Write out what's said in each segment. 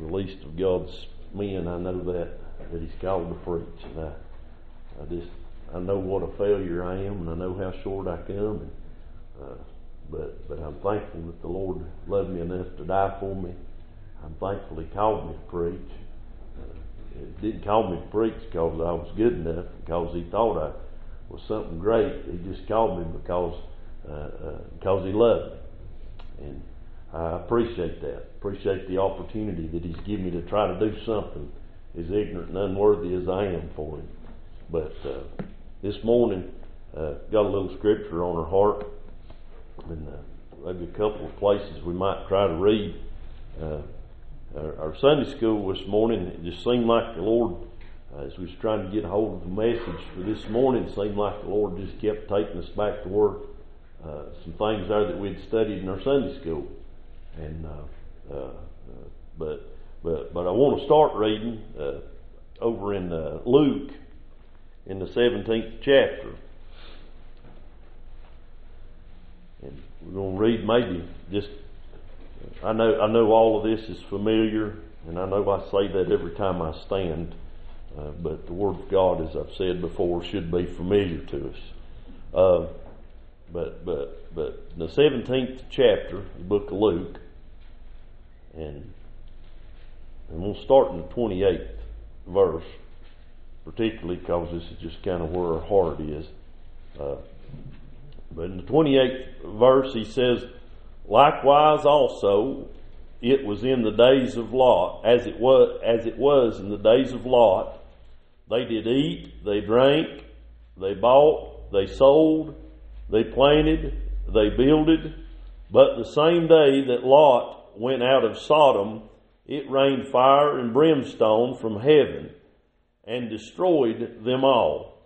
the least of God's men. I know that that He's called to preach, and I, I just I know what a failure I am, and I know how short I come. And, uh, but but I'm thankful that the Lord loved me enough to die for me. I'm thankful He called me to preach. Uh, he didn't call me to preach because I was good enough, because He thought I was something great. He just called me because uh, uh, because He loved me, and I appreciate that. Appreciate the opportunity that He's given me to try to do something as ignorant and unworthy as I am for Him. But uh, this morning, uh, got a little scripture on our heart, and uh, maybe a couple of places we might try to read. Uh, our, Sunday school this morning, it just seemed like the Lord, uh, as we was trying to get a hold of the message for this morning, it seemed like the Lord just kept taking us back to where uh, some things there that we'd studied in our Sunday school. And uh, uh, but but but I want to start reading uh, over in uh, Luke in the seventeenth chapter, and we're going to read maybe just. I know I know all of this is familiar, and I know I say that every time I stand. Uh, but the Word of God, as I've said before, should be familiar to us. Uh, but but but the seventeenth chapter, the book of Luke, and, and we'll start in the 28th verse, particularly because this is just kind of where our heart is. Uh, but in the 28th verse, he says, Likewise also, it was in the days of Lot, as it was, as it was in the days of Lot. They did eat, they drank, they bought, they sold, they planted, they builded, but the same day that Lot went out of Sodom, it rained fire and brimstone from heaven and destroyed them all.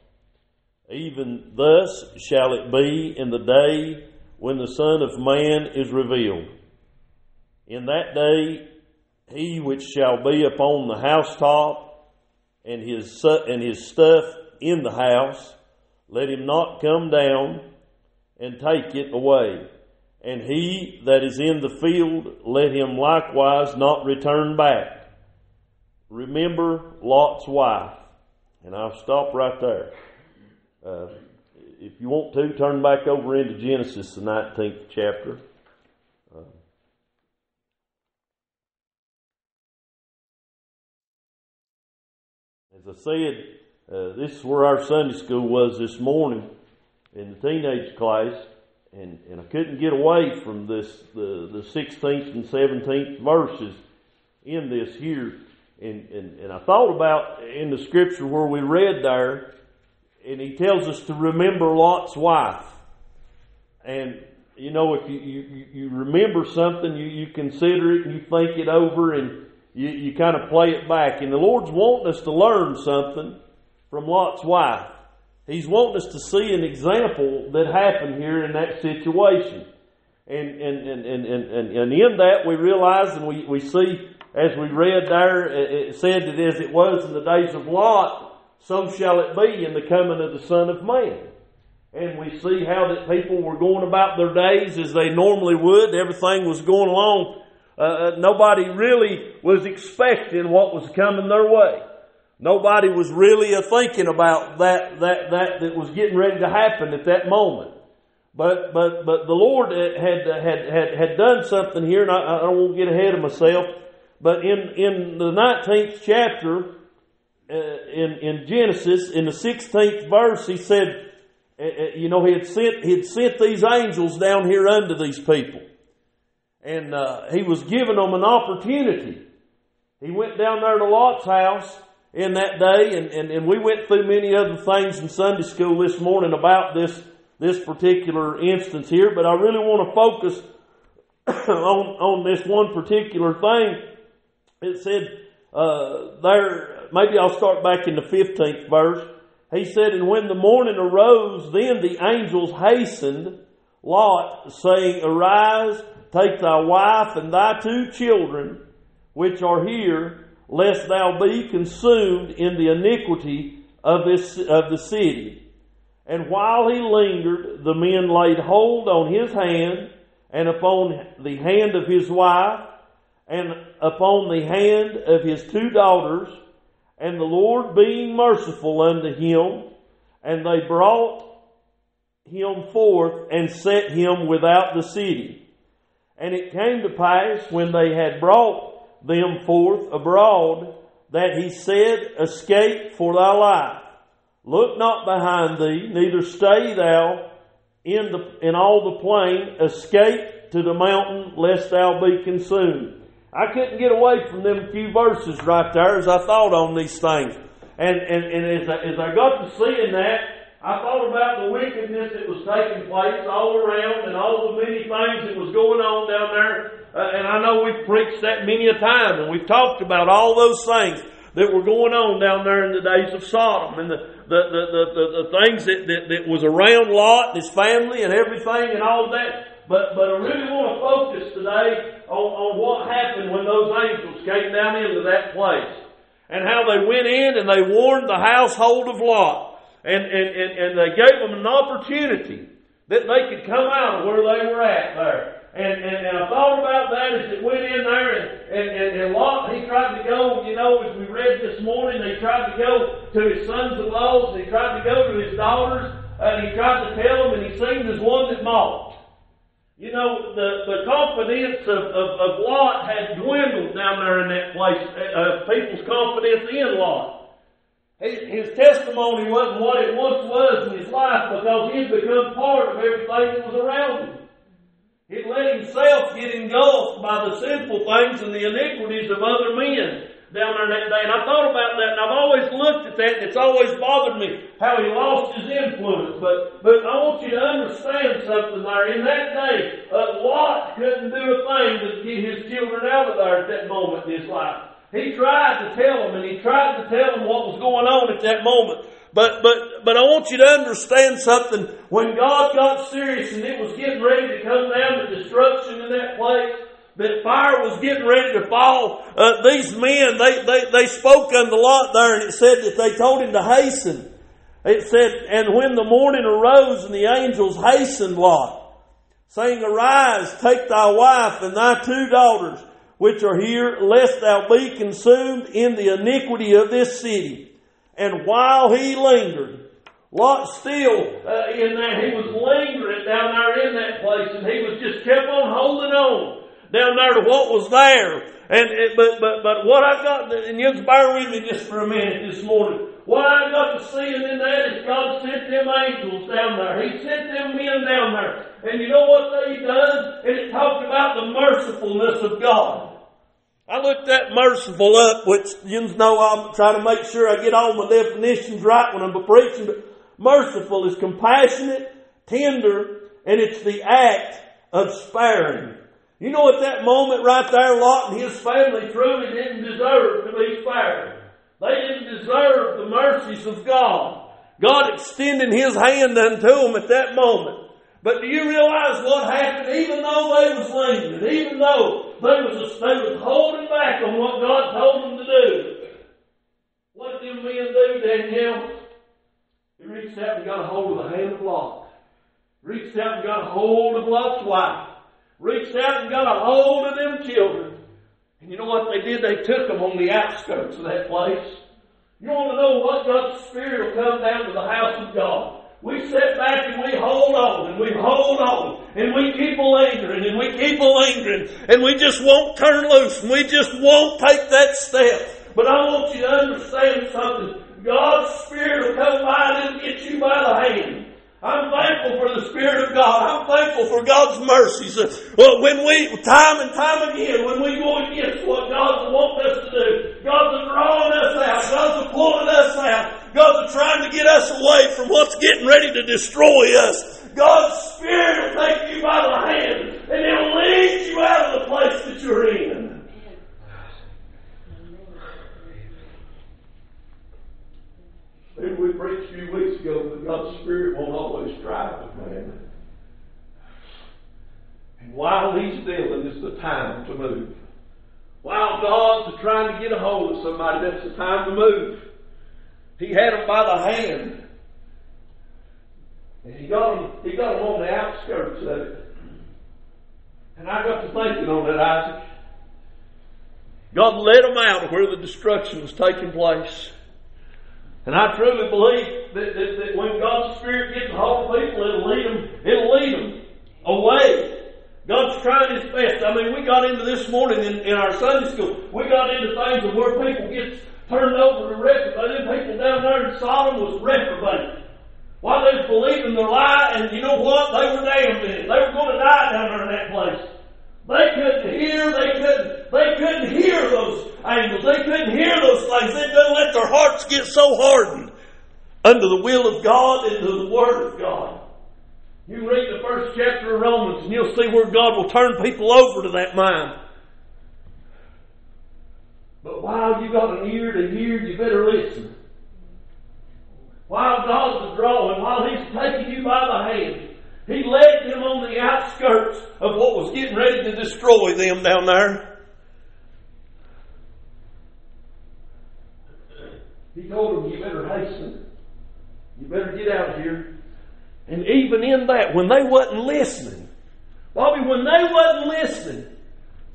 Even thus shall it be in the day when the Son of Man is revealed. In that day, he which shall be upon the housetop and his, and his stuff in the house, let him not come down and take it away and he that is in the field, let him likewise not return back. Remember Lot's wife. And I'll stop right there. Uh, if you want to, turn back over into Genesis, the 19th chapter. Uh, as I said, uh, this is where our Sunday school was this morning in the teenage class and, and I couldn't get away from this the, the 16th and 17th verses in this here. And, and, and I thought about in the scripture where we read there, and he tells us to remember Lot's wife. And, you know, if you, you, you remember something, you, you consider it and you think it over and you, you kind of play it back. And the Lord's wanting us to learn something from Lot's wife. He's wanting us to see an example that happened here in that situation. And, and, and, and, and, and in that we realize and we, we see as we read there, it said that as it was in the days of Lot, so shall it be in the coming of the Son of Man. And we see how that people were going about their days as they normally would. Everything was going along. Uh, uh nobody really was expecting what was coming their way. Nobody was really thinking about that, that, that, that was getting ready to happen at that moment. But, but, but the Lord had, had, had, had done something here, and I, I don't want to get ahead of myself, but in, in the 19th chapter, uh, in, in Genesis, in the 16th verse, he said, uh, uh, you know, he had sent, he had sent these angels down here unto these people. And uh, he was giving them an opportunity. He went down there to Lot's house, in that day, and, and, and we went through many other things in Sunday school this morning about this, this particular instance here, but I really want to focus on, on this one particular thing. It said, uh, there, maybe I'll start back in the 15th verse. He said, And when the morning arose, then the angels hastened Lot, saying, Arise, take thy wife and thy two children, which are here, lest thou be consumed in the iniquity of this of the city. And while he lingered, the men laid hold on his hand and upon the hand of his wife, and upon the hand of his two daughters, and the Lord being merciful unto him, and they brought him forth and set him without the city. And it came to pass when they had brought them forth abroad that he said, Escape for thy life. Look not behind thee, neither stay thou in, the, in all the plain. Escape to the mountain, lest thou be consumed. I couldn't get away from them few verses right there as I thought on these things. And, and, and as, I, as I got to seeing that, I thought about the wickedness that was taking place all around and all the many things that was going on down there. Uh, and I know we've preached that many a time and we've talked about all those things that were going on down there in the days of Sodom and the, the, the, the, the, the things that, that, that was around Lot and his family and everything and all that. But, but I really want to focus today on, on what happened when those angels came down into that place. And how they went in and they warned the household of Lot. And, and, and, and they gave them an opportunity that they could come out of where they were at there. And, and, and I thought about that as it went in there, and, and, and, and Lot, he tried to go, you know, as we read this morning, he tried to go to his sons in laws, and he tried to go to his daughters, and he tried to tell them, and he seemed as one that mocked. You know, the, the confidence of, of, of Lot had dwindled down there in that place, uh, uh, people's confidence in Lot. His testimony wasn't what it once was in his life because he had become part of everything that was around him. He'd let himself get engulfed by the sinful things and the iniquities of other men down there that day. And I thought about that, and I've always looked at that, and it's always bothered me how he lost his influence. But, but I want you to understand something there. In that day, uh, Lot couldn't do a thing to get his children out of there at that moment in his life. He tried to tell them, and he tried to tell them what was going on at that moment. But, but, but I want you to understand something. When God got serious and it was getting ready to come down to destruction in that place, that fire was getting ready to fall, uh, these men, they, they, they spoke unto Lot there and it said that they told him to hasten. It said, and when the morning arose and the angels hastened Lot, saying, Arise, take thy wife and thy two daughters, which are here, lest thou be consumed in the iniquity of this city. And while he lingered, Lot still uh, in there, he was lingering down there in that place, and he was just kept on holding on down there to what was there. And it, but but but what I got, and you just bear with me just for a minute this morning. What I got to see in that is God sent them angels down there. He sent them men down there. And you know what they done? And it talked about the mercifulness of God. I looked that merciful up, which you know I'm trying to make sure I get all my definitions right when I'm preaching. But merciful is compassionate, tender, and it's the act of sparing. You know, at that moment right there, Lot and his family truly didn't deserve to be spared. They didn't deserve the mercies of God. God extending His hand unto them at that moment. But do you realize what happened? Even though they was lingering, even though was, they was holding back on what God told them to do, what did them men do, Danielle? He reached out and got a hold of the hand of Lot. Reached out and got a hold of Lot's wife reached out and got a hold of them children. And you know what they did? They took them on the outskirts of that place. You want to know what God's Spirit will come down to the house of God. We sit back and we hold on and we hold on and we keep lingering and we keep lingering and we just won't turn loose and we just won't take that step. But I want you to understand something. God's Spirit will come by and get you by the hand. I'm thankful for the Spirit of God. I'm thankful for God's mercies. Uh, well, when we, time and time again, when we go against what God wants us to do, God's drawing us out. God's pulling us out. God's trying to get us away from what's getting ready to destroy us. God's Spirit will take you by the hand and He'll lead you out of the place that you're in. Maybe we preached a few weeks ago that God's Spirit won't always drive with man. And while He's dealing, it's the time to move. While God's trying to get a hold of somebody, that's the time to move. He had them by the hand. Got them, he got them on the outskirts of it. And I got to thinking on that, Isaac. God led them out where the destruction was taking place. And I truly believe that, that, that when God's Spirit gets a hold of people, it'll lead them, it'll lead them away. God's trying His best. I mean, we got into this morning in, in our Sunday school. We got into things of where people get turned over to reprobate. People down there in Sodom was reprobate. While they was believing the lie, and you know what? They were damned in it. They were going to die down there in that place. They couldn't hear, they couldn't, they couldn't hear those angels. They couldn't hear those things. They didn't let their hearts get so hardened under the will of God and to the Word of God. You read the first chapter of Romans and you'll see where God will turn people over to that mind. But while you got an ear to hear, you better listen. While God's drawing, while He's taking you by the hand, he led them on the outskirts of what was getting ready to destroy them down there. He told them, You better hasten. You better get out of here. And even in that, when they wasn't listening, Bobby, when they wasn't listening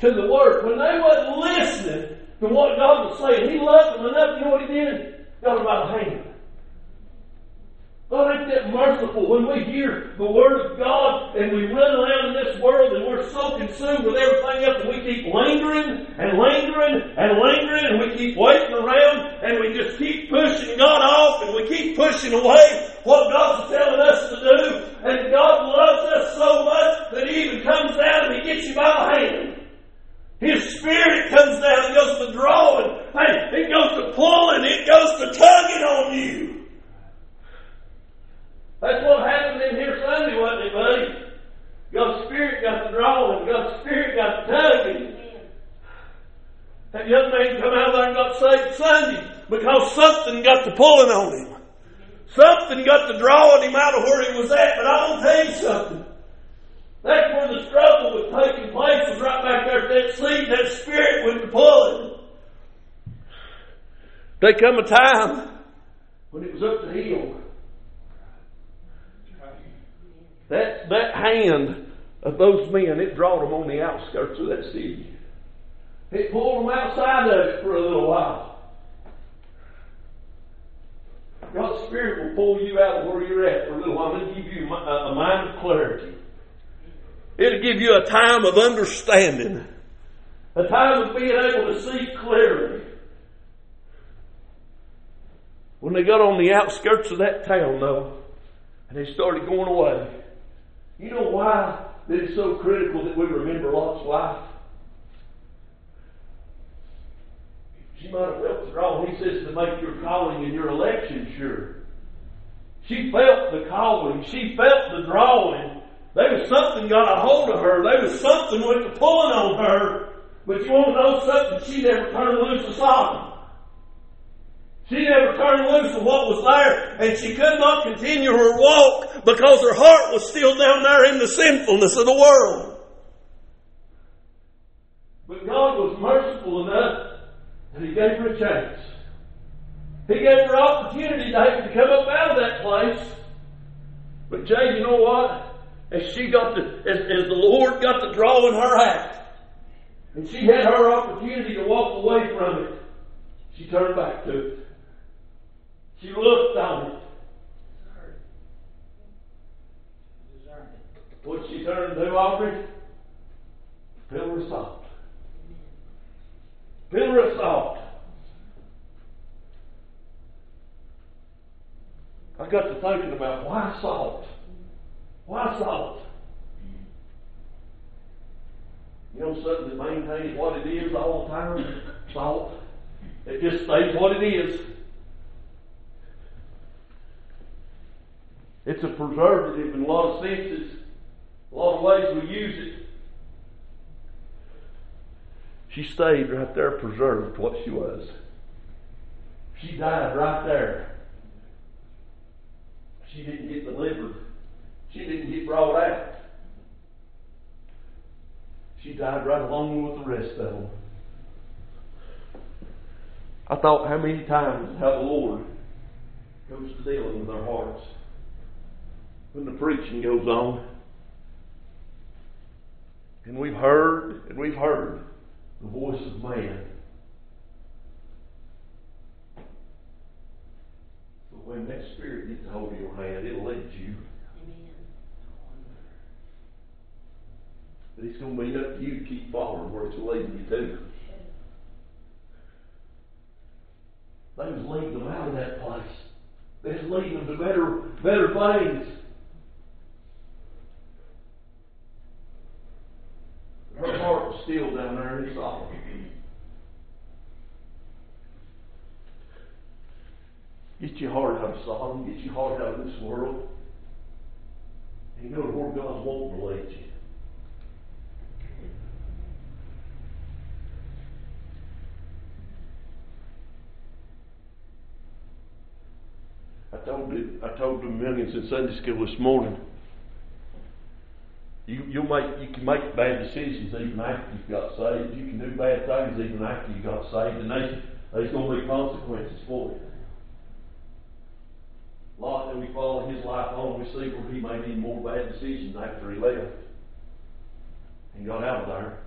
to the word, when they wasn't listening to what God was saying, He loved them enough, you know what He did? Got them by the hand. God ain't that merciful when we hear the Word of God and we run around in this world and we're so consumed with everything else and we keep lingering and lingering and lingering and we keep waiting around and we just keep pushing God off and we keep pushing away what God's telling us to do. And God loves us so much that He even comes down and He gets you by the hand. His Spirit comes down and goes to drawing. Hey, it goes to pulling. It goes to tugging on you. That's what happened in here Sunday, wasn't it, buddy? God's Spirit got the drawing, God's Spirit got the tugging. That young man come out there and got saved Sunday because something got the pulling on him. Something got the drawing him out of where he was at. But I'm going to tell you something. That's where the struggle was taking place, was right back there at that seat, that spirit the pulling. There come a time when it was up the hill That, that hand of those men, it brought them on the outskirts of that city. It pulled them outside of it for a little while. God's Spirit will pull you out of where you're at for a little while and give you a mind of clarity. It'll give you a time of understanding, a time of being able to see clearly. When they got on the outskirts of that town, though, and they started going away, you know why that it's so critical that we remember Lot's wife? She might have felt the draw. He says to make your calling and your election sure. She felt the calling. She felt the drawing. There was something got a hold of her. There was something went to pulling on her. But you want to know something? She never turned loose of Sodom. She never turned loose of what was there, and she could not continue her walk because her heart was still down there in the sinfulness of the world. But God was merciful enough that He gave her a chance. He gave her opportunity to come up out of that place. But Jay, you know what? As she got the, as, as the Lord got the draw in her hat, and she had her opportunity to walk away from it, she turned back to it. She looked on it. What she turned to, Aubrey? Pillar of salt. Pillar of salt. I got to thinking about why salt? Why salt? You know something that maintains what it is all the time? Salt. It just stays what it is. It's a preservative in a lot of senses, a lot of ways we use it. She stayed right there, preserved what she was. She died right there. She didn't get delivered. She didn't get brought out. She died right along with the rest of them. I thought how many times how the Lord goes to dealing with our hearts when the preaching goes on. And we've heard, and we've heard the voice of man. But when that spirit gets a hold of your hand, it'll let you. Amen. But it's going to be up to you to keep following where it's leading you to. They was leading them out of that place. They leading them to better, better things. Still down there in Sodom. Get your heart out of Sodom. Get your heart out of this world. And go to where God's wanting to lead you. I told I told the millions in Sunday school this morning. You you make you can make bad decisions even after you've got saved. You can do bad things even after you got saved, and there's there's going to be consequences for it. Lot, that we follow his life on, we see where he made even more bad decisions after he left and got out of there.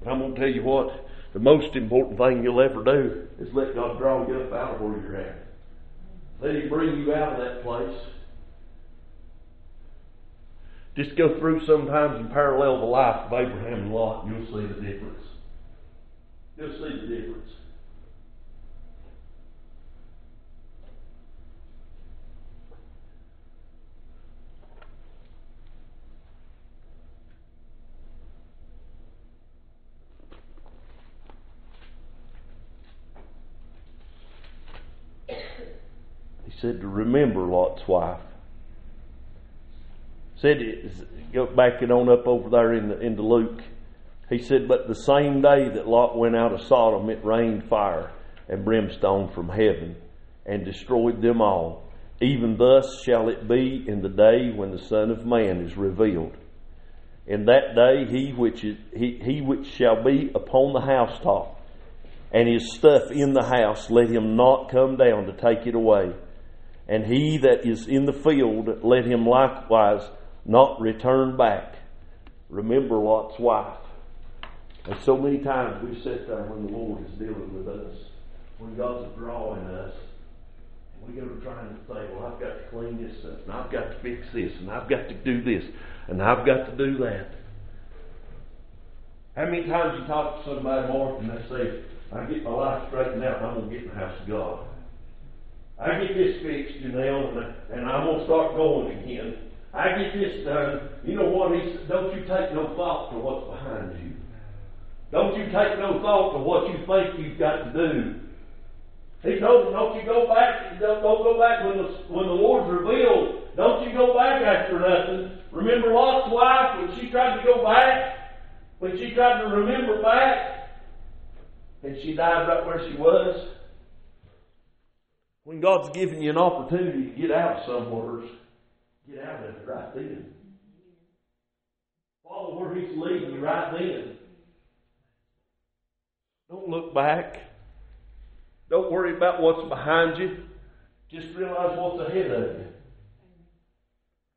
But I'm going to tell you what, the most important thing you'll ever do is let God draw you up out of where you're at. Let Him bring you out of that place. Just go through sometimes and parallel the life of Abraham and Lot, and you'll see the difference. You'll see the difference. He said to remember Lot's wife. Said, go back it on up over there in the, into Luke. He said, but the same day that Lot went out of Sodom, it rained fire and brimstone from heaven and destroyed them all. Even thus shall it be in the day when the Son of Man is revealed. In that day he which is, he, he which shall be upon the housetop and his stuff in the house, let him not come down to take it away and he that is in the field, let him likewise not return back. Remember Lot's wife. And so many times we sit there when the Lord is dealing with us, when God's drawing us, and we go to trying to say, well, I've got to clean this up, and I've got to fix this, and I've got to do this, and I've got to do that. How many times you talk to somebody, Mark, and they say, I get my life straightened out, and I'm going to get in the house of God. I get this fixed, and, and I'm going to start going again. I get this done. You know what? He said, don't you take no thought to what's behind you. Don't you take no thought to what you think you've got to do. He told them, don't you go back, don't, don't go back when the, when the Lord's revealed. Don't you go back after nothing. Remember Lot's wife when she tried to go back? When she tried to remember back? And she died right where she was? When God's given you an opportunity to get out of somewhere, get out of it right then. Follow where He's leading you right then. Don't look back. Don't worry about what's behind you. Just realize what's ahead of you.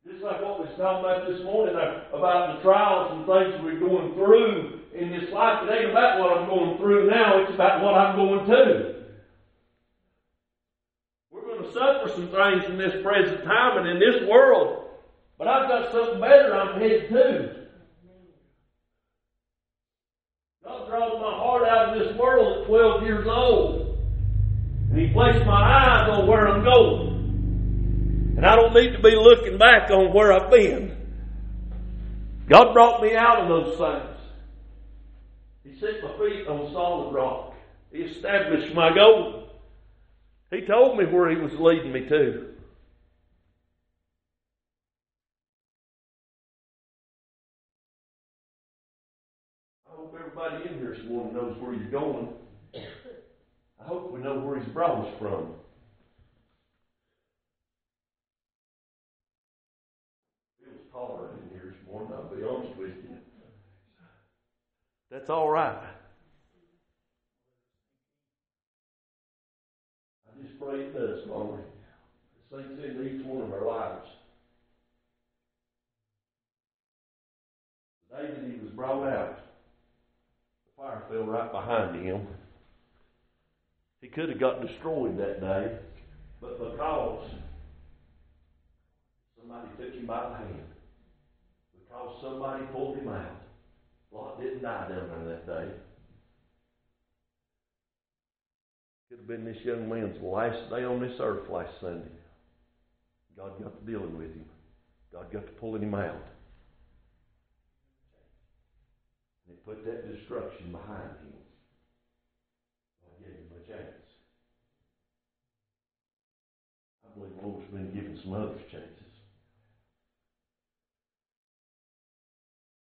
Just like what we was talking about this morning about the trials and things we're going through in this life. It ain't about what I'm going through now, it's about what I'm going to suffer some things in this present time and in this world. But I've got something better I'm headed to. God draws my heart out of this world at 12 years old. And He placed my eyes on where I'm going. And I don't need to be looking back on where I've been. God brought me out of those things. He set my feet on solid rock. He established my goals. He told me where he was leading me to. I hope everybody in here this morning knows where you're going. I hope we know where he's brought us from. Feels taller in here this morning, I'll be honest with you. That's all right. just pray. It sinks into each one of our lives. The day that he was brought out, the fire fell right behind him. He could have got destroyed that day, but because somebody took him by the hand, because somebody pulled him out, Lot didn't die down there that day. Could have been this young man's last day on this earth last Sunday. God got to dealing with him. God got to pulling him out. And put that destruction behind him. God gave him a chance. I believe the Lord's been giving some others chances.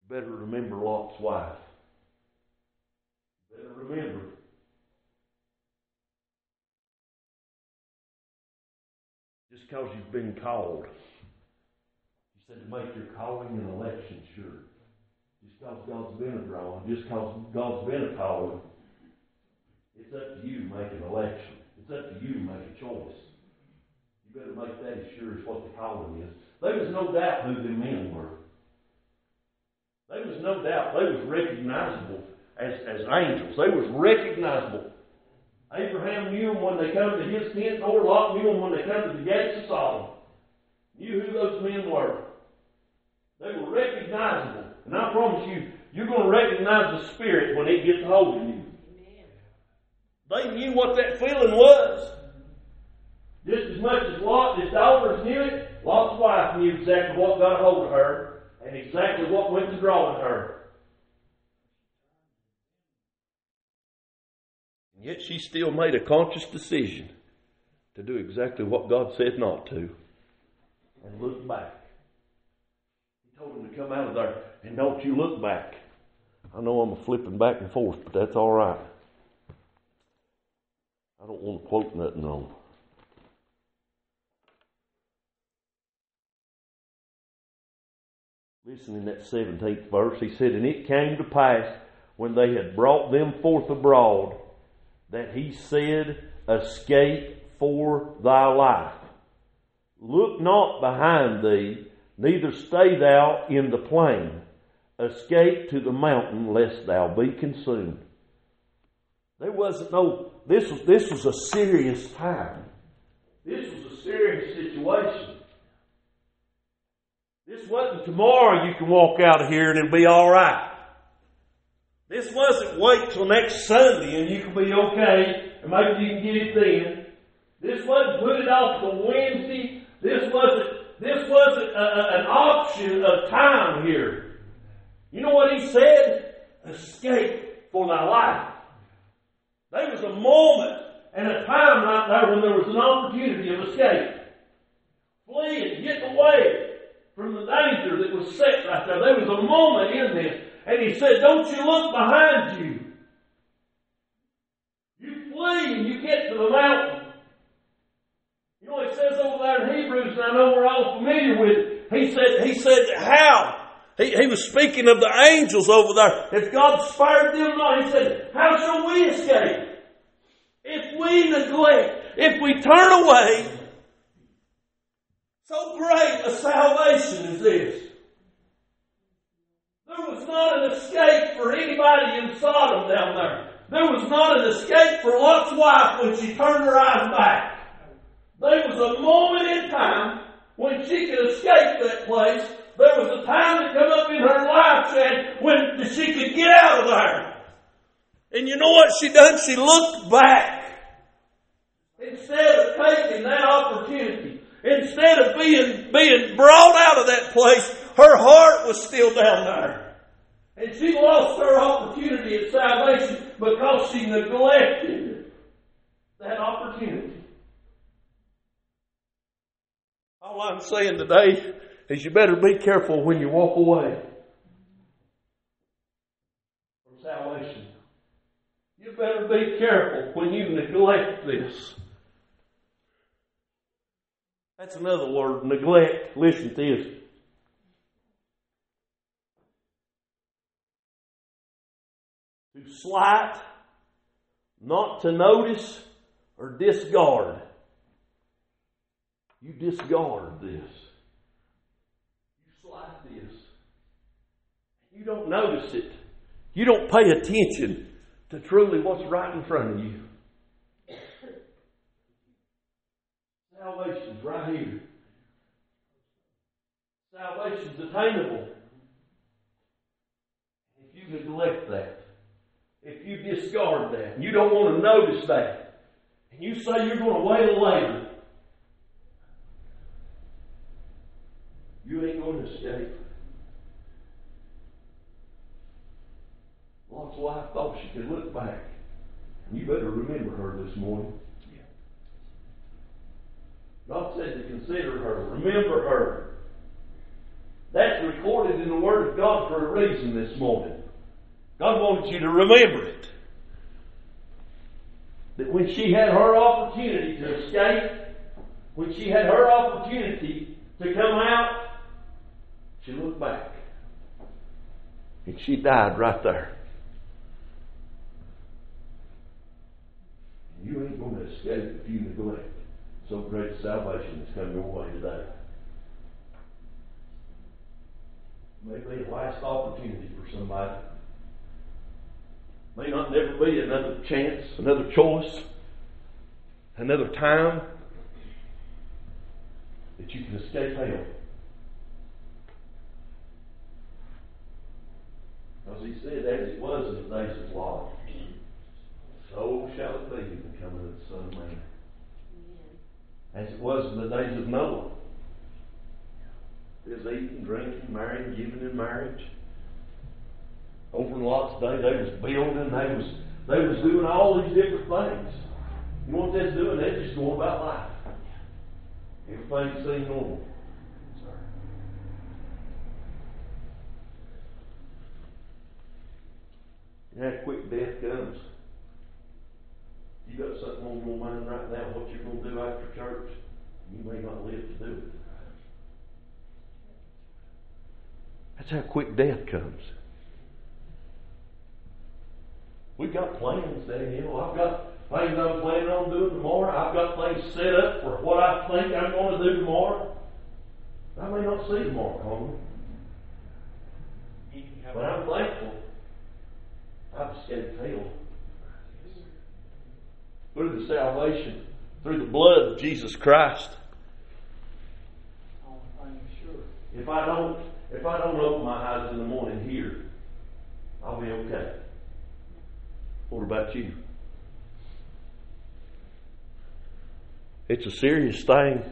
Better remember Lot's wife. Better remember just because you've been called. You said to make your calling and election sure. Just because God's been a draw, just because God's been a calling, it's up to you to make an election. It's up to you to make a choice. You better make that as sure as what the calling is. There was no doubt who the men were. There was no doubt they was recognizable as, as angels. They was recognizable. Abraham knew them when they come to his tent door. Lot knew them when they come to the gates of Sodom. Knew who those men were. They were recognizable. And I promise you, you're going to recognize the Spirit when it gets a hold of you. They knew what that feeling was. Just as much as Lot, his daughters knew it, Lot's wife knew exactly what got a hold of her and exactly what went to drawing her. Yet she still made a conscious decision to do exactly what God said not to and look back. He told him to come out of there and don't you look back. I know I'm flipping back and forth, but that's all right. I don't want to quote nothing on. Listen in that 17th verse, he said, And it came to pass when they had brought them forth abroad that he said, Escape for thy life. Look not behind thee, neither stay thou in the plain. Escape to the mountain, lest thou be consumed. There wasn't no, this was, this was a serious time. This was a serious situation. This wasn't tomorrow you can walk out of here and it'll be all right. This wasn't wait till next Sunday and you can be okay and maybe you can get it then. This wasn't put it off to Wednesday. This wasn't this wasn't a, a, an option of time here. You know what he said? Escape for thy life. There was a moment and a time right there when there was an opportunity of escape. Flee and get away from the danger that was set right there. There was a moment in this. And he said, Don't you look behind you. You flee and you get to the mountain. You know, says over there in Hebrews, and I know we're all familiar with it. He said, he said, how? He, he was speaking of the angels over there. If God spared them not, he said, how shall we escape? If we neglect, if we turn away, so great a salvation is this. Was not an escape for anybody in Sodom down there. There was not an escape for Lot's wife when she turned her eyes back. There was a moment in time when she could escape that place. There was a time that come up in her life, Chad, when she could get out of there. And you know what she done? She looked back. Instead of taking that opportunity, instead of being, being brought out of that place, her heart was still down there. And she lost her opportunity at salvation because she neglected that opportunity. All I'm saying today is you better be careful when you walk away from salvation. You better be careful when you neglect this. That's another word, neglect. Listen to this. Slight, not to notice, or discard. You discard this. You slight this. You don't notice it. You don't pay attention to truly what's right in front of you. Salvation's right here. Salvation's attainable. If you neglect that, if you discard that, you don't want to notice that, and you say you're going to wait later, you ain't going to escape. Lot's wife thought she could look back. And you better remember her this morning. God said to consider her, remember her. That's recorded in the Word of God for a reason this morning. God wants you to remember it. That when she had her opportunity to escape, when she had her opportunity to come out, she looked back. And she died right there. You ain't going to escape if you neglect so great salvation that's come your way today. Maybe the last opportunity for somebody. May not never be another chance, another choice, another time that you can escape hell. Because he said, as it was in the days of Lot, so shall it be in the coming of the Son of Man. As it was in the days of Noah. There's eating, drinking, marrying, giving in marriage. Over in Lot's day, they was building, they was they was doing all these different things. You know what they're doing? They're just going about life. Everything seemed normal. You know how quick death comes. You got something on your mind right now, what you're going to do after church, you may not live to do it. That's how quick death comes. We've got plans, Daniel. I've got things I'm planning on doing tomorrow. I've got things set up for what I think I'm going to do tomorrow. I may not see tomorrow, Conley. But I'm thankful I've escaped hell through the salvation, through the blood of Jesus Christ. If I don't, if I don't open my eyes in the morning here, I'll be okay. What about you? It's a serious thing.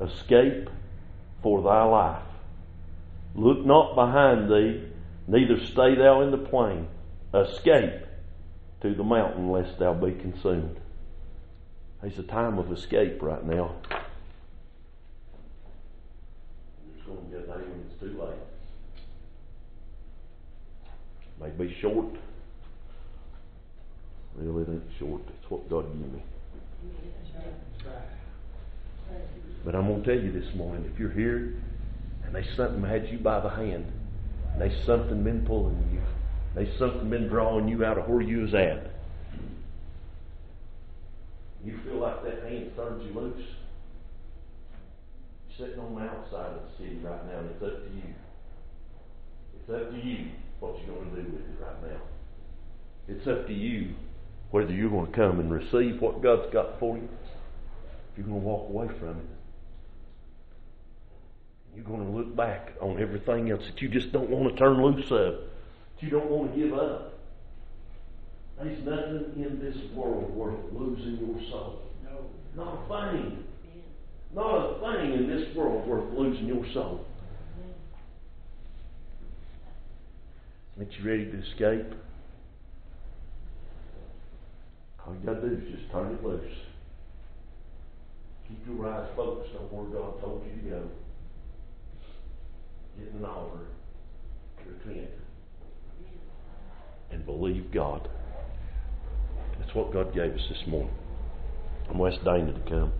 Escape for thy life. Look not behind thee, neither stay thou in the plain. Escape to the mountain, lest thou be consumed. It's a time of escape right now. There's going to be a day when it's too late. May be short. Really, it ain't short. It's what God gave me. But I'm going to tell you this morning if you're here and there's something had you by the hand, and there's something been pulling you, there's something been drawing you out of where you was at, you feel like that hand turned you loose. You're sitting on the outside of the city right now, and it's up to you. It's up to you what you're going to do with it right now. It's up to you whether you're going to come and receive what God's got for you, if you're going to walk away from it. You're going to look back on everything else that you just don't want to turn loose of, that you don't want to give up. There's nothing in this world worth losing your soul. No. Not a thing. Not a thing in this world worth losing your soul. Ain't you ready to escape? All you got to do is just turn it loose. Keep your eyes focused on where God told you to go. Get an altar, repent, and believe God. That's what God gave us this morning. I'm West Dana to come.